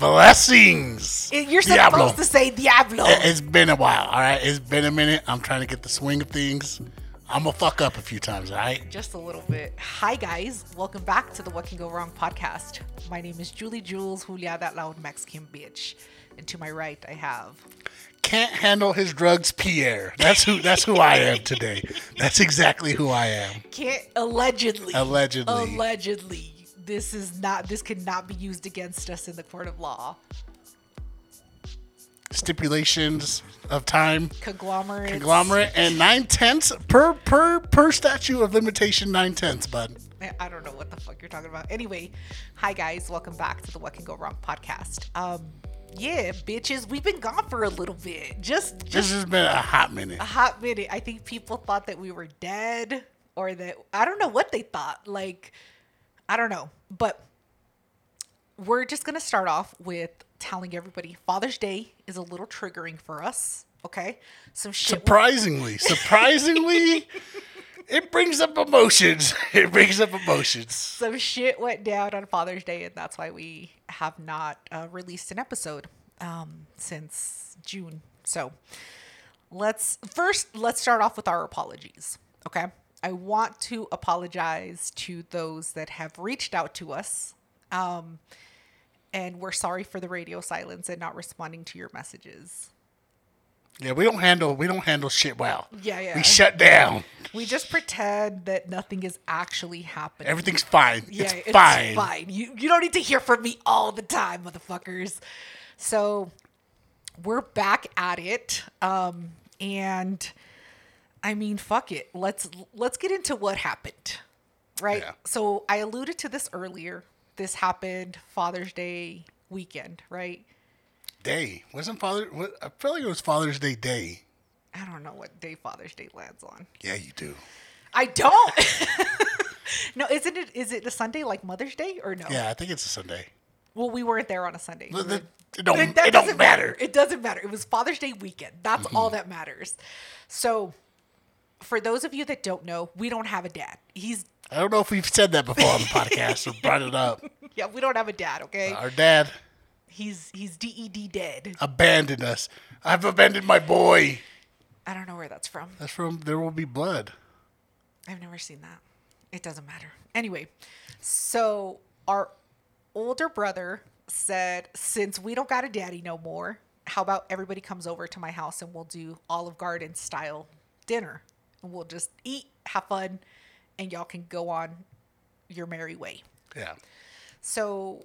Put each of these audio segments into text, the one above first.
Blessings. You're supposed to say Diablo. It- It's been a while, all right? It's been a minute. I'm trying to get the swing of things. I'm going to fuck up a few times, all right? Just a little bit. Hi, guys. Welcome back to the What Can Go Wrong podcast. My name is Julie Jules, Julia, that loud Mexican bitch. And to my right, I have. Can't handle his drugs, Pierre. That's who. That's who I am today. That's exactly who I am. Can't allegedly. Allegedly. Allegedly. This is not. This cannot be used against us in the court of law. Stipulations of time, Conglomerate. conglomerate, and nine tenths per per per statute of limitation. Nine tenths, bud. I don't know what the fuck you're talking about. Anyway, hi guys, welcome back to the What Can Go Wrong podcast. Um, yeah, bitches, we've been gone for a little bit. Just, This just has been a hot minute. a hot minute. I think people thought that we were dead, or that I don't know what they thought. Like, I don't know, but we're just gonna start off with telling everybody Father's Day is a little triggering for us. Okay, some shit. Surprisingly, surprisingly, it brings up emotions. It brings up emotions. some shit went down on Father's Day, and that's why we have not uh, released an episode um, since June. So let's first let's start off with our apologies. Okay, I want to apologize to those that have reached out to us, um, and we're sorry for the radio silence and not responding to your messages. Yeah, we don't handle we don't handle shit well. Yeah, yeah. We shut down. We just pretend that nothing is actually happening. Everything's fine. Yeah, it's, fine. fine. You you don't need to hear from me all the time, motherfuckers. So we're back at it. Um and I mean fuck it. Let's let's get into what happened. Right? Yeah. So I alluded to this earlier. This happened Father's Day weekend, right? Day wasn't Father. What, I feel like it was Father's Day day. I don't know what day Father's Day lands on. Yeah, you do. I don't. no, isn't it is it a Sunday like Mother's Day or no? Yeah, I think it's a Sunday. Well, we weren't there on a Sunday. We It, it- don't. It, it don't doesn't matter. It doesn't matter. It was Father's Day weekend. That's Mm-hmm. all that matters. So, for those of you that don't know, we don't have a dad. He's I don't know if we've said that before on the podcast or brought it up. yeah, we don't have a dad. Okay, Our dad he's he's DED dead. abandoned us. I've abandoned my boy. I don't know where that's from. That's from There Will Be Blood. I've never seen that. It doesn't matter. Anyway, so our older brother said, since we don't got a daddy no more, how about everybody comes over to my house and we'll do Olive Garden style dinner. We'll just eat, have fun, and y'all can go on your merry way. Yeah. So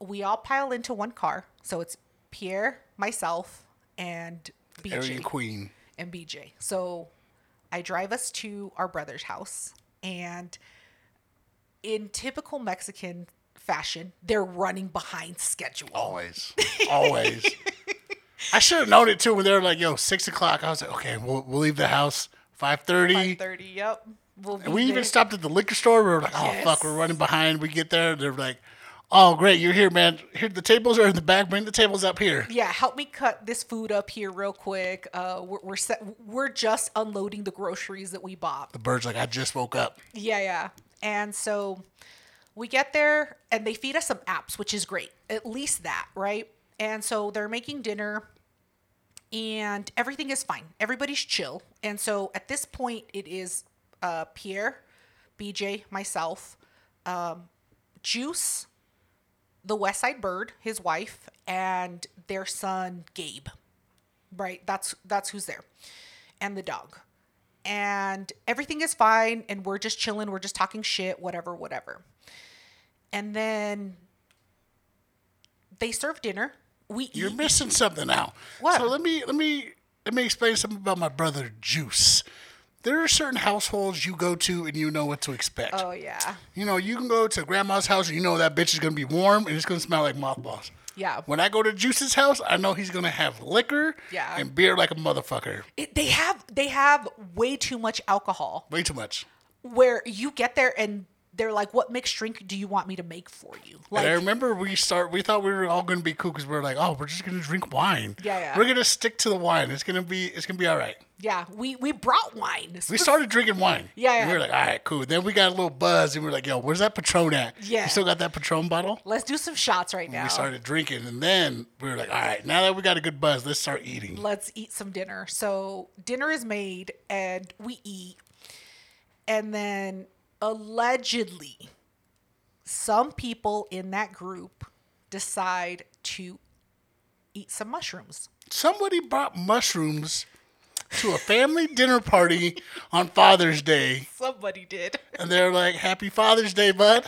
we all pile into one car. So it's Pierre, myself, and BJ Aryan Queen. and BJ. So I drive us to our brother's house, and in typical Mexican fashion, they're running behind schedule. Always. Always. I should have known it too when they were like, yo, six o'clock. I was like, okay, we'll, we'll leave the house 5.30. 30, yep. We'll be And we there. even stopped at the liquor store. We were like, oh, Yes. fuck, we're running behind. We get there. They're like, oh, great, you're here, man. Here, the tables are in the back. Bring the tables up here. Yeah, help me cut this food up here real quick. Uh, we're we're, set, we're just unloading the groceries that we bought. The bird's like, I just woke up. Yeah, yeah. And so we get there and they feed us some apps, which is great. At least that, right? And so they're making dinner and everything is fine. Everybody's chill. And so at this point, it is uh, Pierre, BJ, myself, um, Juice, the West Side Bird, his wife, and their son Gabe. Right? That's that's who's there. And the dog. And everything is fine and we're just chilling, we're just talking shit, whatever, whatever. And then they serve dinner. We You're eat. missing something now. What? So let me let me let me explain something about my brother Juice. There are certain households you go to and you know what to expect. Oh yeah. You know, you can go to grandma's house and you know that bitch is gonna be warm and it's gonna smell like mothballs. Yeah. When I go to Juice's house, I know he's gonna have liquor Yeah. and beer like a motherfucker. It, they have they have way too much alcohol Way too much. where you get there and they're like, "What mixed drink do you want me to make for you?" Like, and I remember we start. We thought we were all gonna be cool because we are like, oh, we're just gonna drink wine. Yeah, yeah. We're gonna stick to the wine. It's gonna be. It's gonna be all right. yeah, we we brought wine. We started drinking wine. Yeah, And we yeah. were like, all right, cool. Then we got a little buzz, and we were like, yo, where's that Patron at? Yeah. You still got that Patron bottle? Let's do some shots right now. We started drinking, and then we were like, all right, now that we got a good buzz, let's start eating. let's eat some dinner. So dinner is made and we eat. And then allegedly, some people in that group decide to eat some mushrooms. Somebody brought mushrooms to a family dinner party on Father's Day, Somebody did. and they're like, happy Father's Day, bud.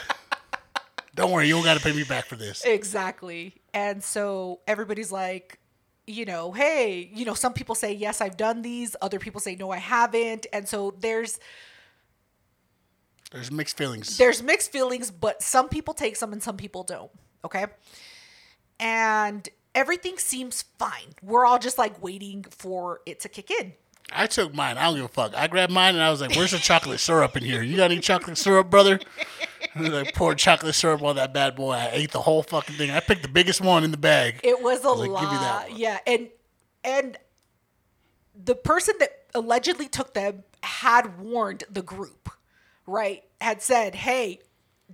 Don't worry, you don't got to pay me back for this. Exactly. And so everybody's like, you know, hey, you know, some people say, yes, I've done these. Other people say, no, I haven't. And so there's There's mixed feelings. there's mixed feelings, but some people take some and some people don't. Okay. And everything seems fine. We're all just like waiting for it to kick in. I took mine. I don't give a fuck. I grabbed mine and I was like, "Where's the chocolate syrup in here? You got any chocolate syrup, brother?" And I poured chocolate syrup on that bad boy. I ate the whole fucking thing. I picked the biggest one in the bag. It was a was like, lot. "Give me that one." Yeah. And and the person that allegedly took them had warned the group, right? Had said, hey,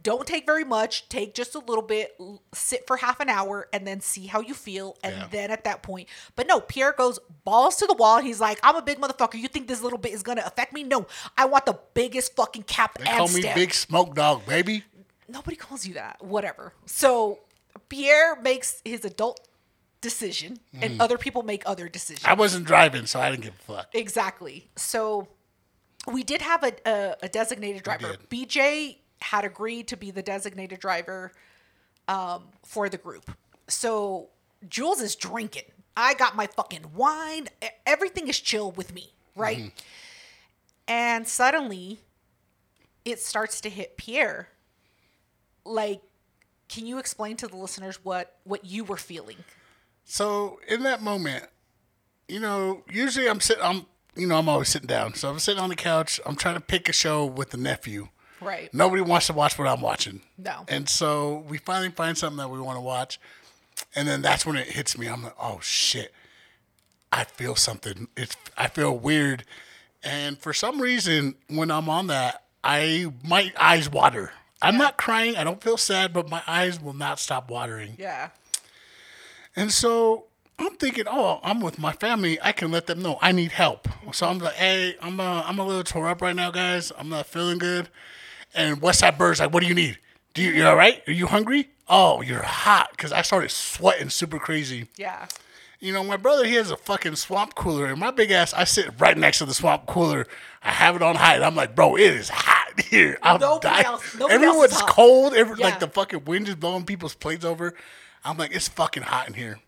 don't take very much. Take just a little bit. Sit for half an hour, and then see how you feel. And Yeah. then at that point, but no, Pierre goes balls to the wall. He's like, "I'm a big motherfucker. You think this little bit is gonna affect me? No, I want the biggest fucking cap They call me. Big Smoke Dog, baby. Nobody calls you that. Whatever. So Pierre makes his adult decision, and hmm. other people make other decisions. I wasn't driving, so I didn't give a fuck. Exactly. So we did have a, a, a designated driver. BJ had agreed to be the designated driver um, for the group. So Jules is drinking. I got my fucking wine. Everything is chill with me, right? And suddenly it starts to hit Pierre. Like, can you explain to the listeners what what you were feeling? So in that moment, you know, usually I'm sitting. I'm you know I'm always sitting down. So I'm sitting on the couch. I'm trying to pick a show with the nephew. Right. Nobody wants to watch what I'm watching. No. And so we finally find something that we want to watch. And then that's when it hits me. I'm like, oh shit. I feel something. It's I feel weird. And for some reason, when I'm on that, I my eyes water. I'm not crying. I don't feel sad, but my eyes will not stop watering. Yeah. And so I'm thinking, oh, I'm with my family. I can let them know I need help. So I'm like, hey, I'm uh, I'm a little tore up right now, guys. I'm not feeling good. And Westside Bird's like, what do you need? Do you, you all right? Are you hungry? Oh, you're hot because I started sweating super crazy. Yeah. You know, my brother he has a fucking swamp cooler, and my big ass, I sit right next to the swamp cooler. I have it on high, and I'm like, bro, it is hot here. I'm Nobody dying. else- nobody else Everyone's hot. cold. Every, Yeah. Like the fucking wind is blowing people's plates over. I'm like, it's fucking hot in here.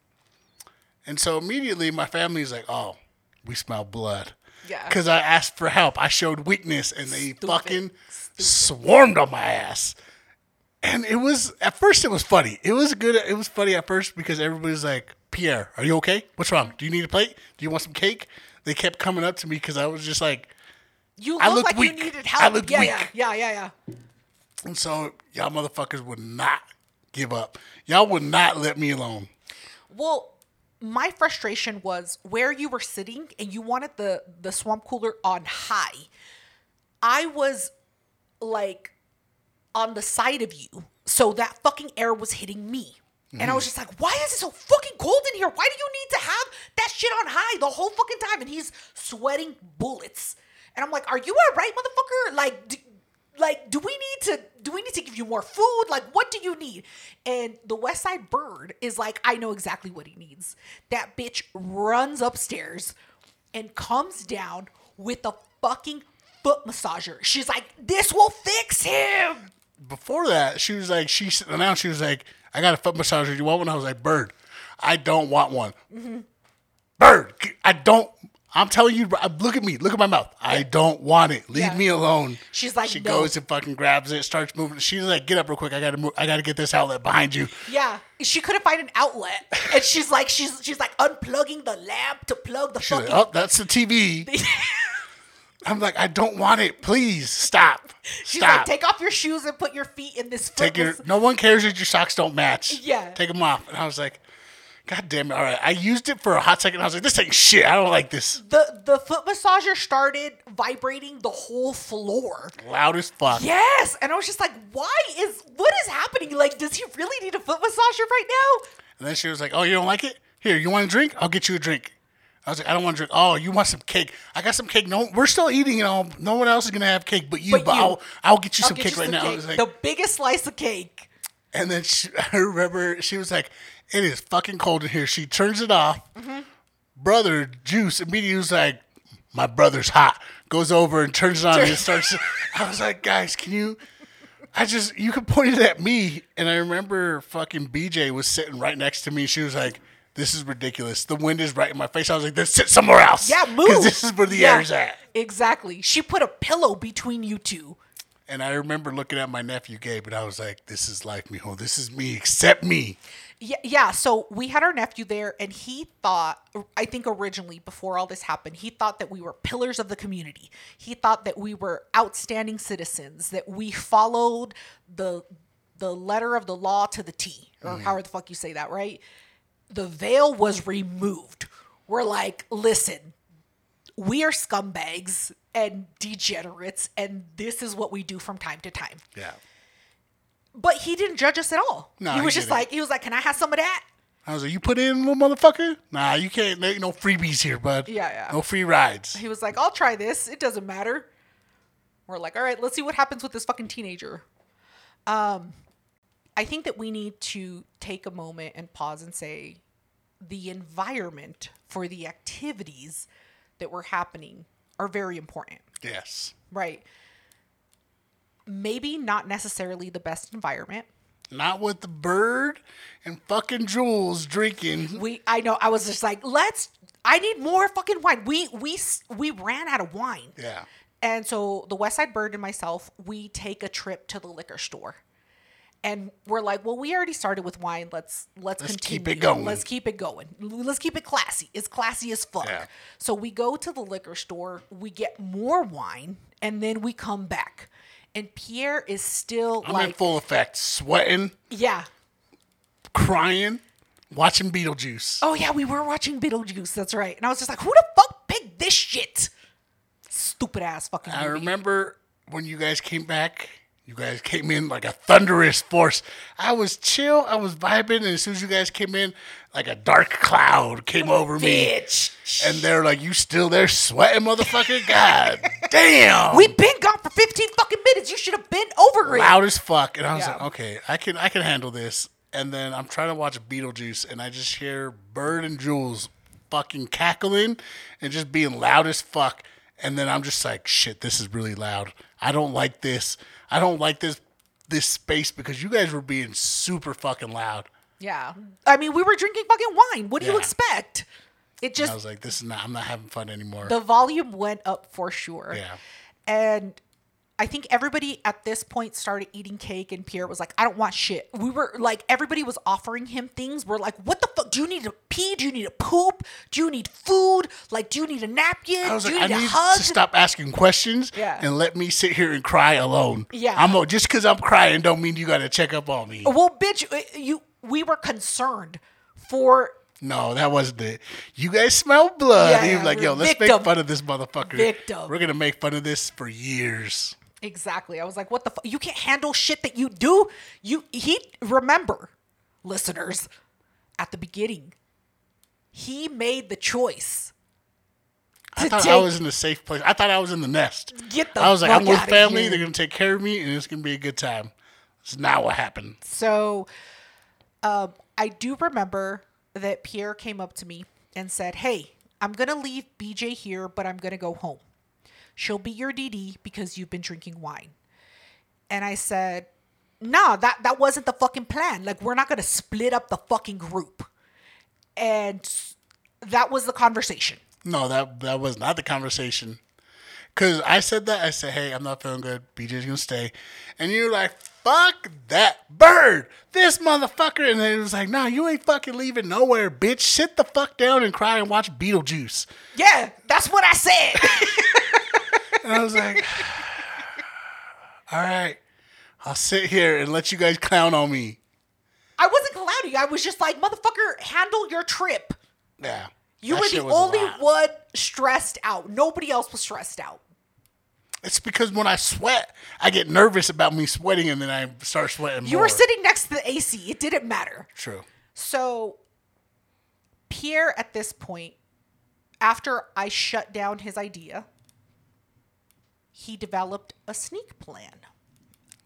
And so immediately my family's like, oh, we smell blood. Yeah. Because I asked for help. I showed weakness, and they fucking swarmed on my ass. And it was at first it was funny. It was good. It was funny at first because everybody's like, "Pierre, are you okay? What's wrong? Do you need a plate? Do you want some cake?" They kept coming up to me because I was just like, You I look looked like weak. you needed I help. looked yeah, weak. yeah, yeah, yeah, yeah. and so y'all motherfuckers would not give up. Y'all would not let me alone. Well, my frustration was where you were sitting and you wanted the the swamp cooler on high. I was like on the side of you, so that fucking air was hitting me. And I was just like, why is it so fucking cold in here? Why do you need to have that shit on high the whole fucking time? And he's sweating bullets. And I'm like, are you all right, motherfucker? Like, like, do we need to do we need to give you more food? Like, what do you need? And the West Side Bird is like, I know exactly what he needs. That bitch runs upstairs and comes down with a fucking foot massager. She's like, this will fix him. Before that, she was like, she announced she was like, "I got a foot massager. You want one?" I was like, "Bird, I don't want one." Mm-hmm. Bird, I don't. I'm telling you, look at me, look at my mouth. I don't want it. Leave Yeah. me alone. She's like, she "No." goes and fucking grabs it, starts moving. She's like, get up real quick. I gotta move. I gotta get this outlet behind you. Yeah, she couldn't find an outlet, and she's like, she's she's like unplugging the lamp to plug the She's fucking. like, oh, that's the TV. I'm like, I don't want it. Please stop. She's stop. like, take off your shoes and put your feet in this. Take your. No one cares that your socks don't match. Yeah. Take them off. And I was like, God damn it. All right. I used it for a hot second. I was like, this ain't shit. I don't like this. The the foot massager started vibrating the whole floor. Loud as fuck. Yes, and I was just like, why is what is happening? Like, does he really need a foot massager right now? And then she was like, oh, you don't like it? Here, you want a drink? I'll get you a drink. I was like, I don't want to drink. Oh, you want some cake? I got some cake. No, we're still eating it all. No one else is gonna have cake but you. But, But you. I'll, I'll get you I'll some get cake you right some now. I cake. like, the biggest slice of cake. And then she, I remember she was like, "It is fucking cold in here." She turns it off. Brother Juice immediately was like, "My brother's hot." Goes over and turns it on and it starts. I was like, "Guys, can you?" I just you could point it at me, and I remember fucking BJ was sitting right next to me. She was like. This is ridiculous. The wind is right in my face. I was like, "Then sit somewhere else." Yeah, move. Because this is where the Yeah, air's at. Exactly. She put a pillow between you two. And I remember looking at my nephew Gabe, and I was like, "This is life, mijo. This is me. Accept me." Yeah, yeah. So we had our nephew there, and he thought, I think originally before all this happened, he thought that we were pillars of the community. He thought that we were outstanding citizens, that we followed the the letter of the law to the T, or mm-hmm. however the fuck you say that, right? The veil was removed. We're like, listen, we are scumbags and degenerates, and this is what we do from time to time. Yeah. But he didn't judge us at all. No, he he was just like, he was like, can I have some of that? I was like, "You put in, little motherfucker? Nah, you can't. There ain't no freebies here, bud. Yeah, yeah. No free rides. He was like, I'll try this. It doesn't matter. We're like, all right, let's see what happens with this fucking teenager. Um, I think that we need to take a moment and pause and say the environment for the activities that were happening are very important, Yes. right? Maybe not necessarily the best environment. Not with the bird and fucking Jules drinking. We, I know, I was just like, let's. I need more fucking wine. We we we ran out of wine. Yeah. And so the West Side Bird and myself, we take a trip to the liquor store. And we're like, well, we already started with wine. Let's let's, Let's continue. keep it going. Let's keep it going. Let's keep it classy. It's classy as fuck. Yeah. So we go to the liquor store, we get more wine, and then we come back. And Pierre is still I'm in full effect, sweating, yeah. crying, watching Beetlejuice. Oh yeah, we were watching Beetlejuice. That's right. And I was just like, who the fuck picked this shit? Stupid ass fucking. I remember when you guys came back. You guys came in like a thunderous force. I was chill. I was vibing, and as soon as you guys came in, like a dark cloud came over me. Bitch. And they're like, "You still there, sweating, motherfucker? God damn!" We've been gone for 15 fucking minutes. You should have been over it. loud as fuck. And I was Yeah. like, okay, I can I can handle this. And then I'm trying to watch Beetlejuice, and I just hear Bird and Jules fucking cackling and just being loud as fuck. And then I'm just like, shit, this is really loud. I don't like this. I don't like this this space because you guys were being super fucking loud. Yeah. I mean, we were drinking fucking wine. What do you expect? It just I was like, this is not. I'm not having fun anymore. the volume went up for sure. Yeah. And I think everybody at this point started eating cake, and Pierre was like, I don't want shit. We were like, everybody was offering him things. We're like, what the fuck? Do you need to pee? Do you need to poop? Do you need food? Like, do you need a napkin? I was do like, you I need a need hug? to stop asking questions Yeah. and let me sit here and cry alone. Yeah. I'm a, just because I'm crying don't mean you got to check up on me. Well, bitch, uh, you. We were concerned for No, that wasn't it. You guys smell blood. Yeah, he was like, yo, let's victim. make fun of this motherfucker. Victim. We're gonna make fun of this for years. Exactly. I was like, what the fuck? You can't handle shit that you do. You he remember, listeners, at the beginning, he made the choice. I thought I was in a safe place. I thought I was in the nest. Get the I was like, I'm with family. They're gonna take care of me, and it's gonna be a good time. It's not what happened. So, um, I do remember that Pierre came up to me and said, "Hey, I'm gonna leave BJ here, but I'm gonna go home. She'll be your DD because you've been drinking wine." And I said, "Nah, that that wasn't the fucking plan. Like, we're not gonna split up the fucking group." And that was the conversation. No, that that was not the conversation. Cause I said that. I said, "Hey, I'm not feeling good. BJ's gonna stay," and you're like, "Fuck that bird, this motherfucker!" And then it was like, "Nah, you ain't fucking leaving nowhere, bitch. Sit the fuck down and cry and watch Beetlejuice." Yeah, that's what I said. and I was like, all right, I'll sit here and let you guys clown on me. I wasn't clowning. I was just like, motherfucker, handle your trip. Yeah. You were the only one stressed out. Nobody else was stressed out. It's because when I sweat, I get nervous about me sweating and then I start sweating You more. were sitting next to the AC. It didn't matter. True. So, Pierre, at this point, after I shut down his idea, he developed a sneak plan.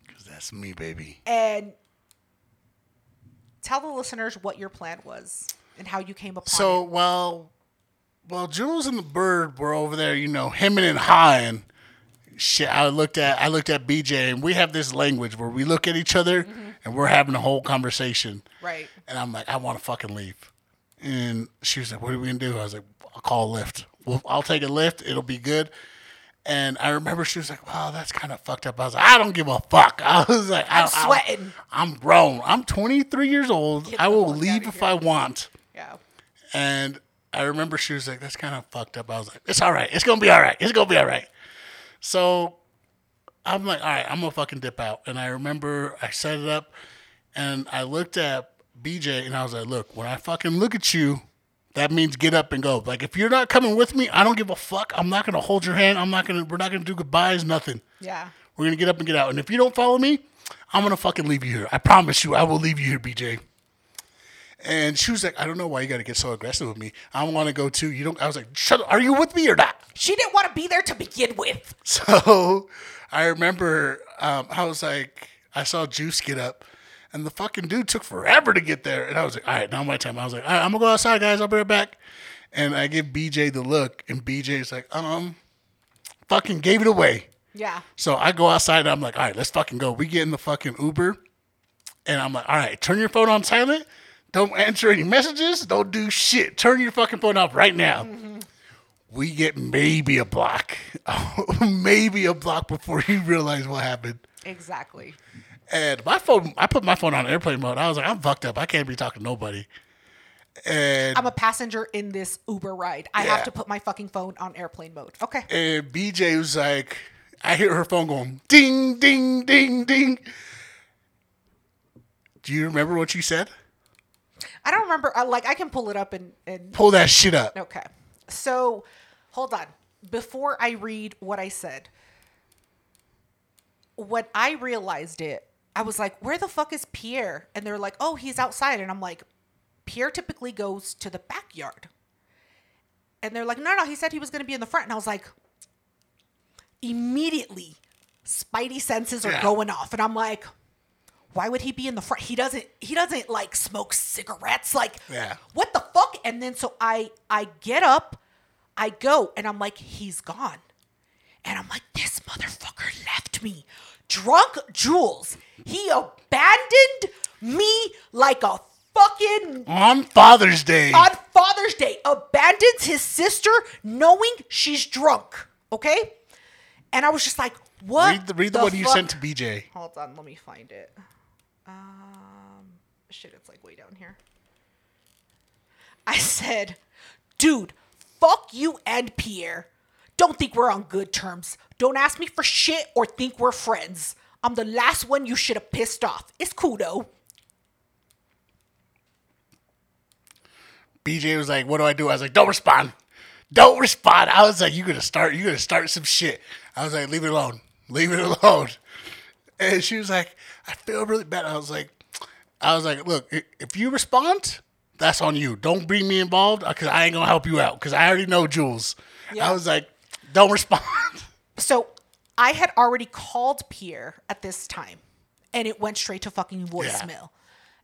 Because that's me, baby. And tell the listeners what your plan was and how you came upon So, it. So, well, well, Jules and the bird were over there, you know, hemming and hawing. Shit, I looked at I looked at BJ, and we have this language where we look at each other mm-hmm. and we're having a whole conversation. Right. And I'm like, I want to fucking leave. And she was like, What are we gonna do? I was like, I'll call a lift. Well, I'll take a lift. It'll be good. And I remember she was like, Wow, that's kind of fucked up. I was like, I don't give a fuck. I was like, I'm I- I- sweating. I'm grown. I'm 23 years old. Get I will leave if here. I want. Yeah. And I remember she was like, "That's kind of fucked up." I was like, "It's all right. It's gonna be all right. It's gonna be all right." So I'm like, "All right, I'm gonna fucking dip out." And I remember I set it up, and I looked at BJ, and I was like, "Look, when I fucking look at you, that means get up and go. Like if you're not coming with me, I don't give a fuck. I'm not gonna hold your hand. I'm not gonna. We're not gonna do goodbyes. Nothing. Yeah. We're gonna get up and get out. And if you don't follow me, I'm gonna fucking leave you here. I promise you, I will leave you here, BJ." And she was like, I don't know why you got to get so aggressive with me. I want to go too. You don't. I was like, shut up. Are you with me or not? She didn't want to be there to begin with. So I remember um, I was like, I saw Juice get up, and the fucking dude took forever to get there. And I was like, all right, now my time. I was like, all right, I'm gonna go outside, guys. I'll be right back. And I give BJ the look, and BJ's like, um, fucking gave it away. Yeah. So I go outside and I'm like, all right, let's fucking go. We get in the fucking Uber and I'm like, all right, turn your phone on silent. Don't answer any messages. Don't do shit. Turn your fucking phone off right now. We get maybe a block, maybe a block before you realize what happened. Exactly. And my phone, I put my phone on airplane mode. I was like, I'm fucked up. I can't be talking to nobody. And I'm a passenger in this Uber ride. I Yeah. have to put my fucking phone on airplane mode. Okay. And BJ was like, I hear her phone going ding, ding, ding, ding. Do you remember what you said? I don't remember. I, like, I can pull it up and, and Pull that shit up. Okay. So, hold on. Before I read what I said, what I realized it, I was like, where the fuck is Pierre? And they're like, oh, he's outside. And I'm like, Pierre typically goes to the backyard. And they're like, no, no, he said he was going to be in the front. And I was like, immediately, spidey senses are Yeah. going off. And I'm like, why would he be in the front? He doesn't, he doesn't like smoke cigarettes. Like, Yeah. what the fuck? And then so I I get up, I go, and I'm like, he's gone. And I'm like, this motherfucker left me. Drunk Jules. He abandoned me like a fucking On Father's Day. on Father's Day. Abandons his sister knowing she's drunk. Okay? And I was just like, what? read the, read the, one you sent to BJ. Hold on, let me find it. Um, shit, it's like way down here. I said, dude, fuck you and Pierre. Don't think we're on good terms. Don't ask me for shit or think we're friends. I'm the last one you should have pissed off. It's cool though. BJ was like, "What do I do?" I was like, "Don't respond. Don't respond." I was like, "You gonna start? You gonna start some shit?" I was like, "Leave it alone. Leave it alone." And she was like, "I feel really bad." I was like, "I was like, look, if you respond, that's on you. Don't bring me involved because I ain't gonna help you out because I already know Jules." Yeah. I was like, "Don't respond." So I had already called Pierre at this time, and it went straight to fucking voicemail.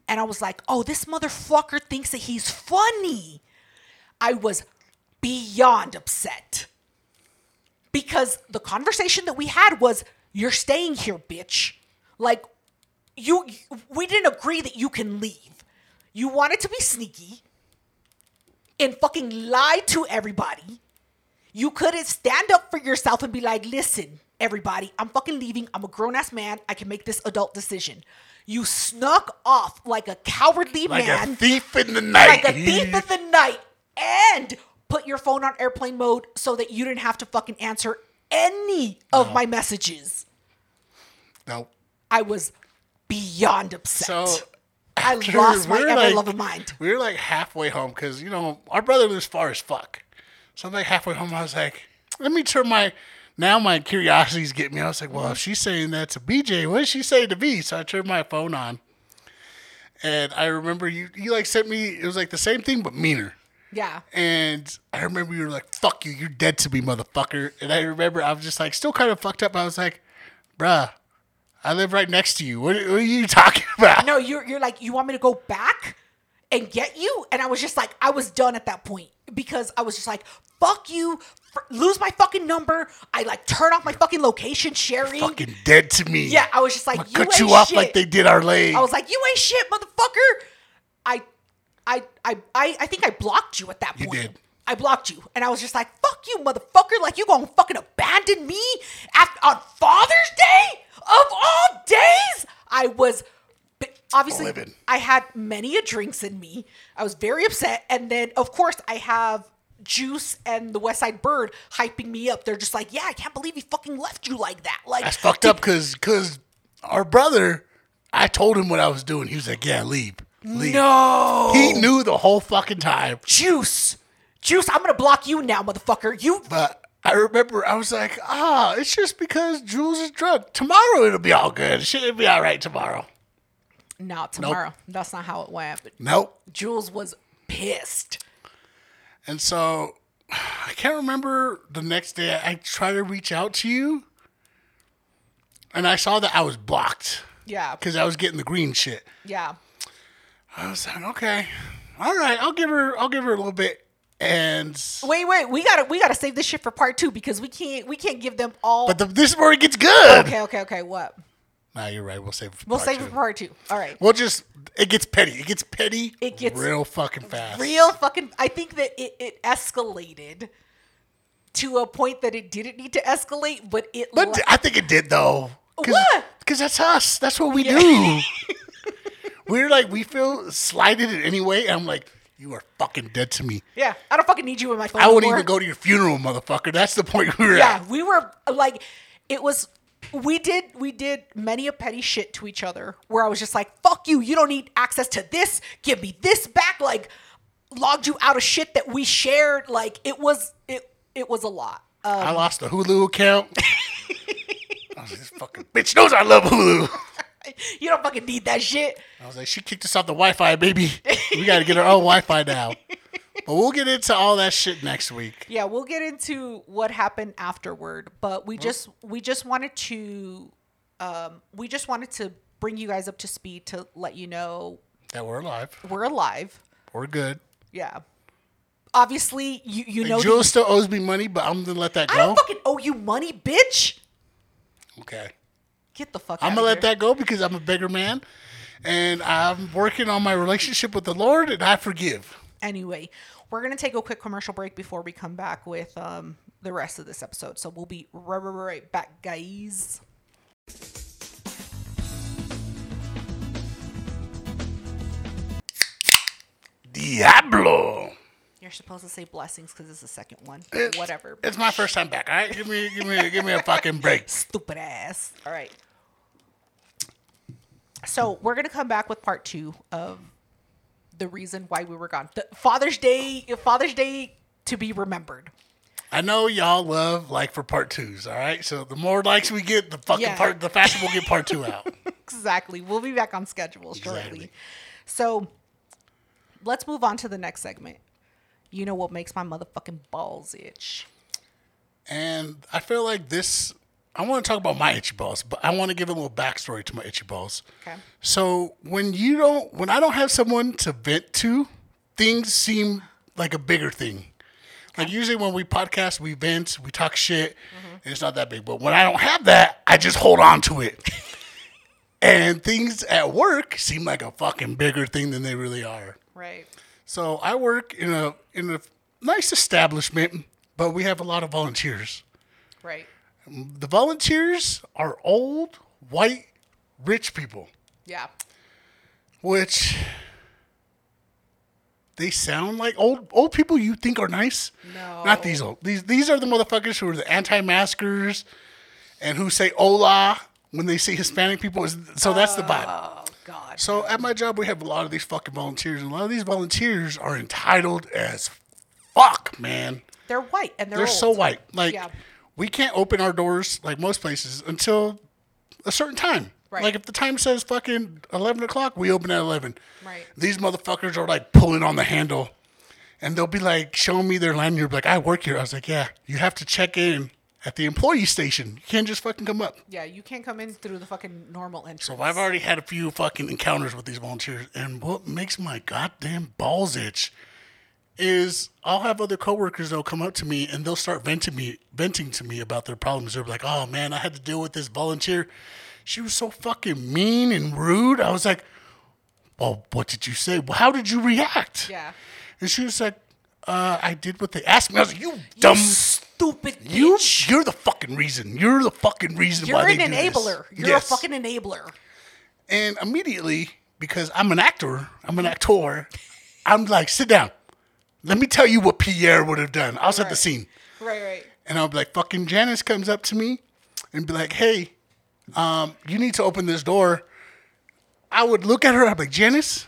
And I was like, oh, this motherfucker thinks that he's funny. I was beyond upset because the conversation that we had was, you're staying here, bitch. Like, you, we didn't agree that you can leave. You wanted to be sneaky and fucking lie to everybody. You couldn't stand up for yourself and be like, listen, everybody, I'm fucking leaving. I'm a grown ass man. I can make this adult decision. You snuck off like a cowardly like man, Like a thief in the night. like a thief in the night, and put your phone on airplane mode so that you didn't have to fucking answer any of my messages. No. I was beyond upset. So I lost my we're ever like- loving mind. We were like halfway home because you know our brother lives far as fuck. So I'm like halfway home. I was like, let me turn my. Now my curiosity's getting me. I was like, well, if she's saying that to BJ, what is she saying to me? So I turned my phone on, and I remember you. You like sent me. It was like the same thing but meaner. Yeah. And I remember you were like, "Fuck you, you're dead to me, motherfucker." And I remember I was just like, still kind of fucked up. I was like, "Bruh, I live right next to you. What, what are you talking about?" No, you're you're like, you want me to go back and get you? And I was just like, I was done at that point because I was just like, fuck you, f- lose my fucking number. I like turn off my fucking location sharing. Fucking dead to me. yeah, I was just like, you cut you off shit. like they did our leg. I was like, you ain't shit, motherfucker. I, I, I, I, I think I blocked you at that You point. did. I blocked you, and I was just like, "Fuck you, motherfucker! Like you gonna fucking abandon me after, on Father's Day of all days?" I was obviously Livid. I had many a drinks in me. I was very upset, and then of course I have Juice and the West Side Bird hyping me up. They're just like, "Yeah, I can't believe he fucking left you like that." Like That's fucked up because because our brother, I told him what I was doing. He was like, "Yeah, leave, leave." no, He knew the whole fucking time. Juice, Juice, I'm gonna block you now, motherfucker. You But I remember I was like, "Ah, it's just because Jules is drunk. Tomorrow it'll be all good. Shit, it'll be all right tomorrow." Not tomorrow. That's not how it went. But Nope. Jules was pissed. And so I can't remember the next day. I tried to reach out to you, and I saw that I was blocked Yeah, because I was getting the green shit. yeah. I was like, okay, all right, I'll give her, I'll give her a little bit. And Wait, wait, we gotta we gotta save this shit for part two because we can't we can't give them all. but the, this is where it gets good. okay, okay, okay. What? Nah, you're right. We'll save. it for We'll save two. it for part two. All right. We'll just. It gets petty. It gets petty. It gets real fucking fast. Real fucking. I think that it, it escalated to a point that it didn't need to escalate, but it. But I think it did though. What? Because that's us. That's what we do. We're like we feel slighted in any way. I'm like, you are fucking dead to me. yeah, I don't fucking need you in my phone. I wouldn't anymore. even go to your funeral, motherfucker. That's the point we were Yeah, at. we were like, it was. We did we did many a petty shit to each other where I was just like, "Fuck you! You don't need access to this. Give me this back." Like, logged you out of shit that we shared. Like, it was it it was a lot. Uh, I lost the Hulu account. I was like, this fucking bitch knows I love Hulu. you don't fucking need that shit. I was like, she kicked us off the Wi-Fi, baby. We got to get our own Wi-Fi now. But we'll get into all that shit next week. Yeah, we'll get into what happened afterward, but we just we just wanted to um we just wanted to bring you guys up to speed to let you know That we're alive. we're alive. We're good. Yeah. Obviously, you you know Jules still owes me money, but I'm gonna let that I go. don't fucking owe you money, bitch. Okay. Get the fuck I'm gonna let that go because I'm a bigger man, and I'm working on my relationship with the Lord, and I forgive. Anyway, we're gonna take a quick commercial break before we come back with um the rest of this episode. So we'll be right, right, right back, guys. Diablo. You're supposed to say blessings because it's the second one. It's- Whatever. It's my first time back. All right, give me, give me, give me a fucking break. Stupid ass. All right. So we're gonna come back with part two of the reason why we were gone. The Father's Day. Father's Day to be remembered. I know y'all love like for part twos. All right, so the more likes we get, the fucking Yeah. part, the faster we'll get part two out. Exactly. We'll be back on schedule shortly. Exactly. So let's move on to the next segment. You know what makes my motherfucking balls itch? And I feel like this. I want to talk about my itchy balls, but I want to give a little backstory to my itchy balls. Okay. So when you don't, when I don't have someone to vent to, things seem like a bigger thing. Like usually when we podcast, we vent, we talk shit, and it's not that big. But when I don't have that, I just hold on to it. and things at work seem like a fucking bigger thing than they really are. Right. So I work in a in a nice establishment, but we have a lot of volunteers. Right. The volunteers are old, white, rich people Yeah. which they sound like old old people you think are nice. No. not these old. These these are the motherfuckers who are the anti-maskers, and who say "hola" when they see Hispanic people. So that's the vibe. Oh God. So at my job, we have a lot of these fucking volunteers, and a lot of these volunteers are entitled as fuck, man. They're white and they're They're so white. Like Yeah. We can't open our doors like most places until a certain time. Right. Like if the time says fucking eleven o'clock, we open at eleven. Right. These motherfuckers are like pulling on the handle, and they'll be like showing me their lanyard. You're like I work here. I was like, yeah, you have to check in at the employee station. You can't just fucking come up. Yeah, you can't come in through the fucking normal entrance. So I've already had a few fucking encounters with these volunteers, and what makes my goddamn balls itch is I'll have other coworkers that'll come up to me and they'll start venting me venting to me about their problems. They're like, "Oh man, I had to deal with this volunteer. She was so fucking mean and rude." I was like, "Well, what did you say? Well, how did you react?" Yeah. And she was like, uh, "I did what they asked me." I was like, "You dumb." you stupid You, bitch. you're the fucking reason. You're the fucking reason why. You're why an they do this. enabler. You're Yes. a fucking enabler. And immediately, because I'm an actor, I'm an actor, I'm like, sit down. Let me tell you what Pierre would have done. I'll set the scene. Right, right. And I'll be like, fucking Janice comes up to me and be like, hey, um, you need to open this door. I would look at her, I'd be like, Janice,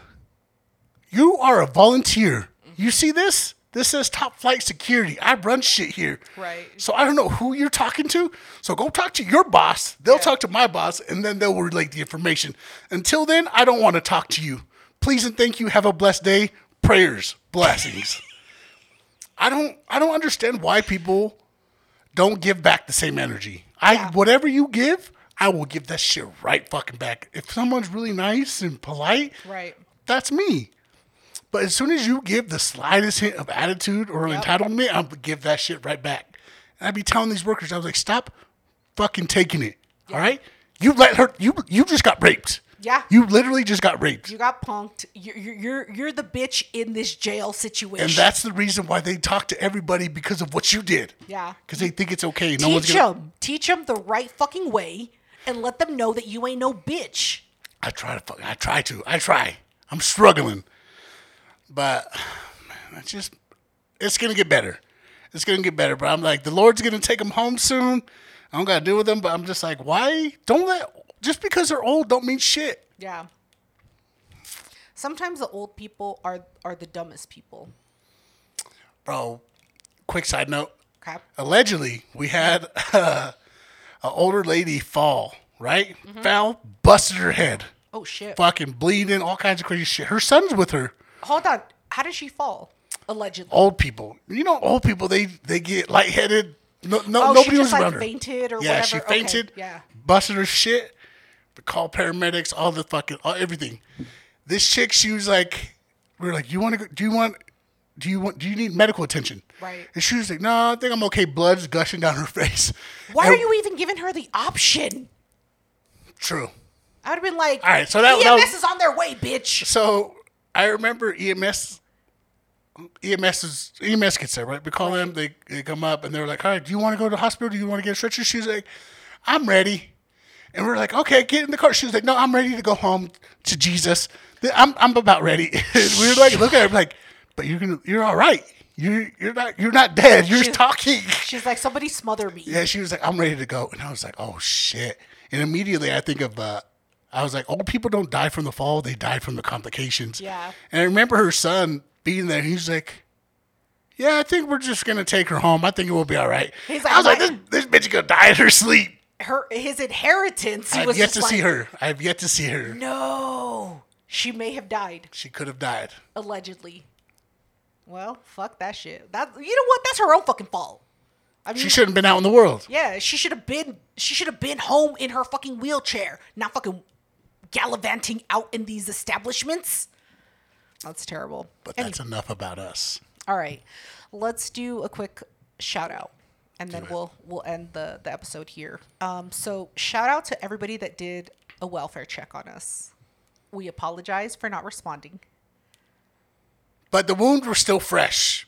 you are a volunteer. You see this? This says top flight security. I run shit here. Right. So I don't know who you're talking to. So go talk to your boss. They'll talk to my boss, and then they'll relate the information. Until then, I don't want to talk to you. Please and thank you. Have a blessed day. Prayers, blessings. I don't. I don't understand why people don't give back the same energy. I Yeah. whatever you give, I will give that shit right fucking back. If someone's really nice and polite, Right. that's me. But as soon as you give the slightest hint of attitude or Yep. entitlement, I'm gonna give that shit right back. And I'd be telling these workers, I was like, stop fucking taking it. All right? You let her you you just got raped. Yeah. You literally just got raped. You got punked. You're you're you're, the bitch in this jail situation. and that's the reason why they talk to everybody because of what you did. Yeah. Because they think it's okay. No one's teach gonna them. Teach them the right fucking way, and let them know that you ain't no bitch. I try to fuck I try to. I try. I'm struggling. But man, it's just it's gonna get better. It's gonna get better. But I'm like, the Lord's gonna take them home soon. I don't gotta deal with them, but I'm just like, why don't let just because they're old don't mean shit. Yeah. Sometimes the old people are are the dumbest people. Bro, quick side note. Okay. Allegedly, we had uh, an older lady fall, right? Fell, busted her head. Oh shit. Fucking bleeding, all kinds of crazy shit. Her son's with her. Hold on. How did she fall? Allegedly. old people. You know, old people they they get lightheaded. No, no Oh, nobody she was like around her. fainted or yeah, whatever. she Okay, fainted. Yeah. busted her shit. Call paramedics, all the fucking, all, everything. This chick, she was like, we were like, you want to? Do you want? Do you want? Do you need medical attention? Right. And she was like, no, I think I'm okay. Blood's gushing down her face. Why And- are you even giving her the option? True. I would have been like, All right, so that- EMS that was- is on their way, bitch. So I remember EMS. EMS is EMS gets there, right? We call them. They they come up and they're like, "All right, do you want to go to the hospital? Do you want to get a stretcher?" She's like, "I'm ready." And we're like, "Okay, get in the car." She was like, "No, I'm ready to go home to Jesus. I'm I'm about ready." We were like, look at her like, "But you're gonna you're all right. You're you're not you're not dead. You're She's- talking." She's like, somebody smother me. Yeah, she was like, I'm ready to go. And I was like, oh shit. And immediately I think of, uh, I was like, old people don't die from the fall, they die from the complications. Yeah. And I remember her son being there. He's like, yeah, I think we're just going to take her home. I think it will be all right. He's like, I was like, "My- this, this bitch is going to die in her sleep. Her his inheritance. He I've yet to like, see her. I've yet to see her. No, she may have died She could have died. allegedly. Well, fuck that shit. That you know what? That's her own fucking fault. I mean, She shouldn't have been out in the world. yeah, she should have been. She should have been home in her fucking wheelchair, not fucking gallivanting out in these establishments. That's terrible. But Anyway. that's enough about us. All right, let's do a quick shout out, and then we'll we'll end the the episode here. Um, so shout out to everybody that did a welfare check on us. We apologize for not responding. But the wounds were still fresh.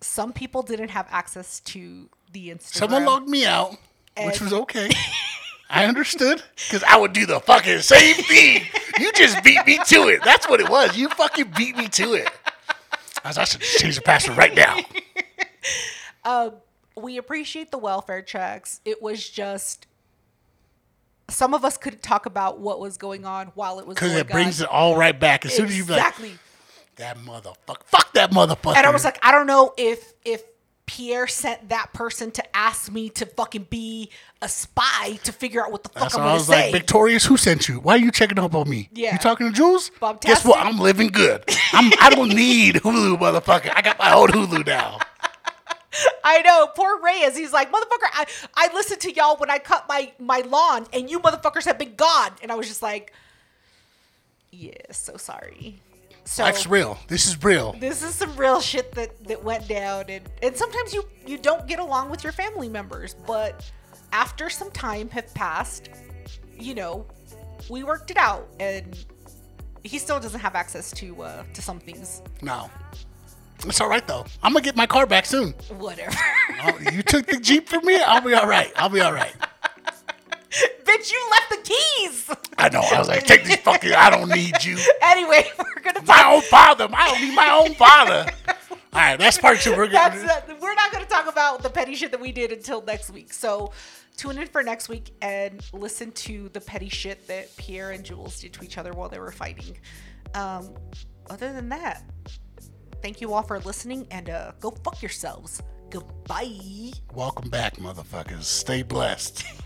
Some people didn't have access to the Instagram. Someone logged me out, which was okay. I understood because I would do the fucking same thing. You just beat me to it. That's what it was. You fucking beat me to it. I was should change the password right now. we appreciate the welfare checks. It was just some of us couldn't talk about what was going on while it was Because it brings on. it all right back. As soon as you be like, exactly. that motherfucker, fuck that motherfucker. and I was like, I don't know if if Pierre sent that person to ask me to fucking be a spy to figure out what the fuck That's I'm gonna was say. like, Victorious, who sent you? Why are you checking up on me? Yeah. You talking to Jules? Bob Guess what? I'm living good. I'm, I don't need Hulu, motherfucker. I got my own Hulu now. I know, poor Reyes. He's like, motherfucker, I, I listened to y'all when I cut my, my lawn, and you motherfuckers have been gone. And I was just like, yeah, so sorry. So Life's real. This is real. this is some real shit that, that went down, and, and sometimes you, you don't get along with your family members, but after some time have passed, you know, we worked it out, and he still doesn't have access to uh, to some things. No. It's all right, though. I'm going to get my car back soon. Whatever. Oh, you took the Jeep from me? I'll be all right. I'll be all right. Bitch, you left the keys. I know. I was like, take these fucking, I don't need you. anyway, we're gonna talk. My own father. I don't need my own father. All right, that's part two. We're That's that. We're not gonna talk about the petty shit that we did until next week. So tune in for next week and listen to the petty shit that Pierre and Jules did to each other while they were fighting. Um, other than that, thank you all for listening and uh, go fuck yourselves. Goodbye. Welcome back, motherfuckers. Stay blessed.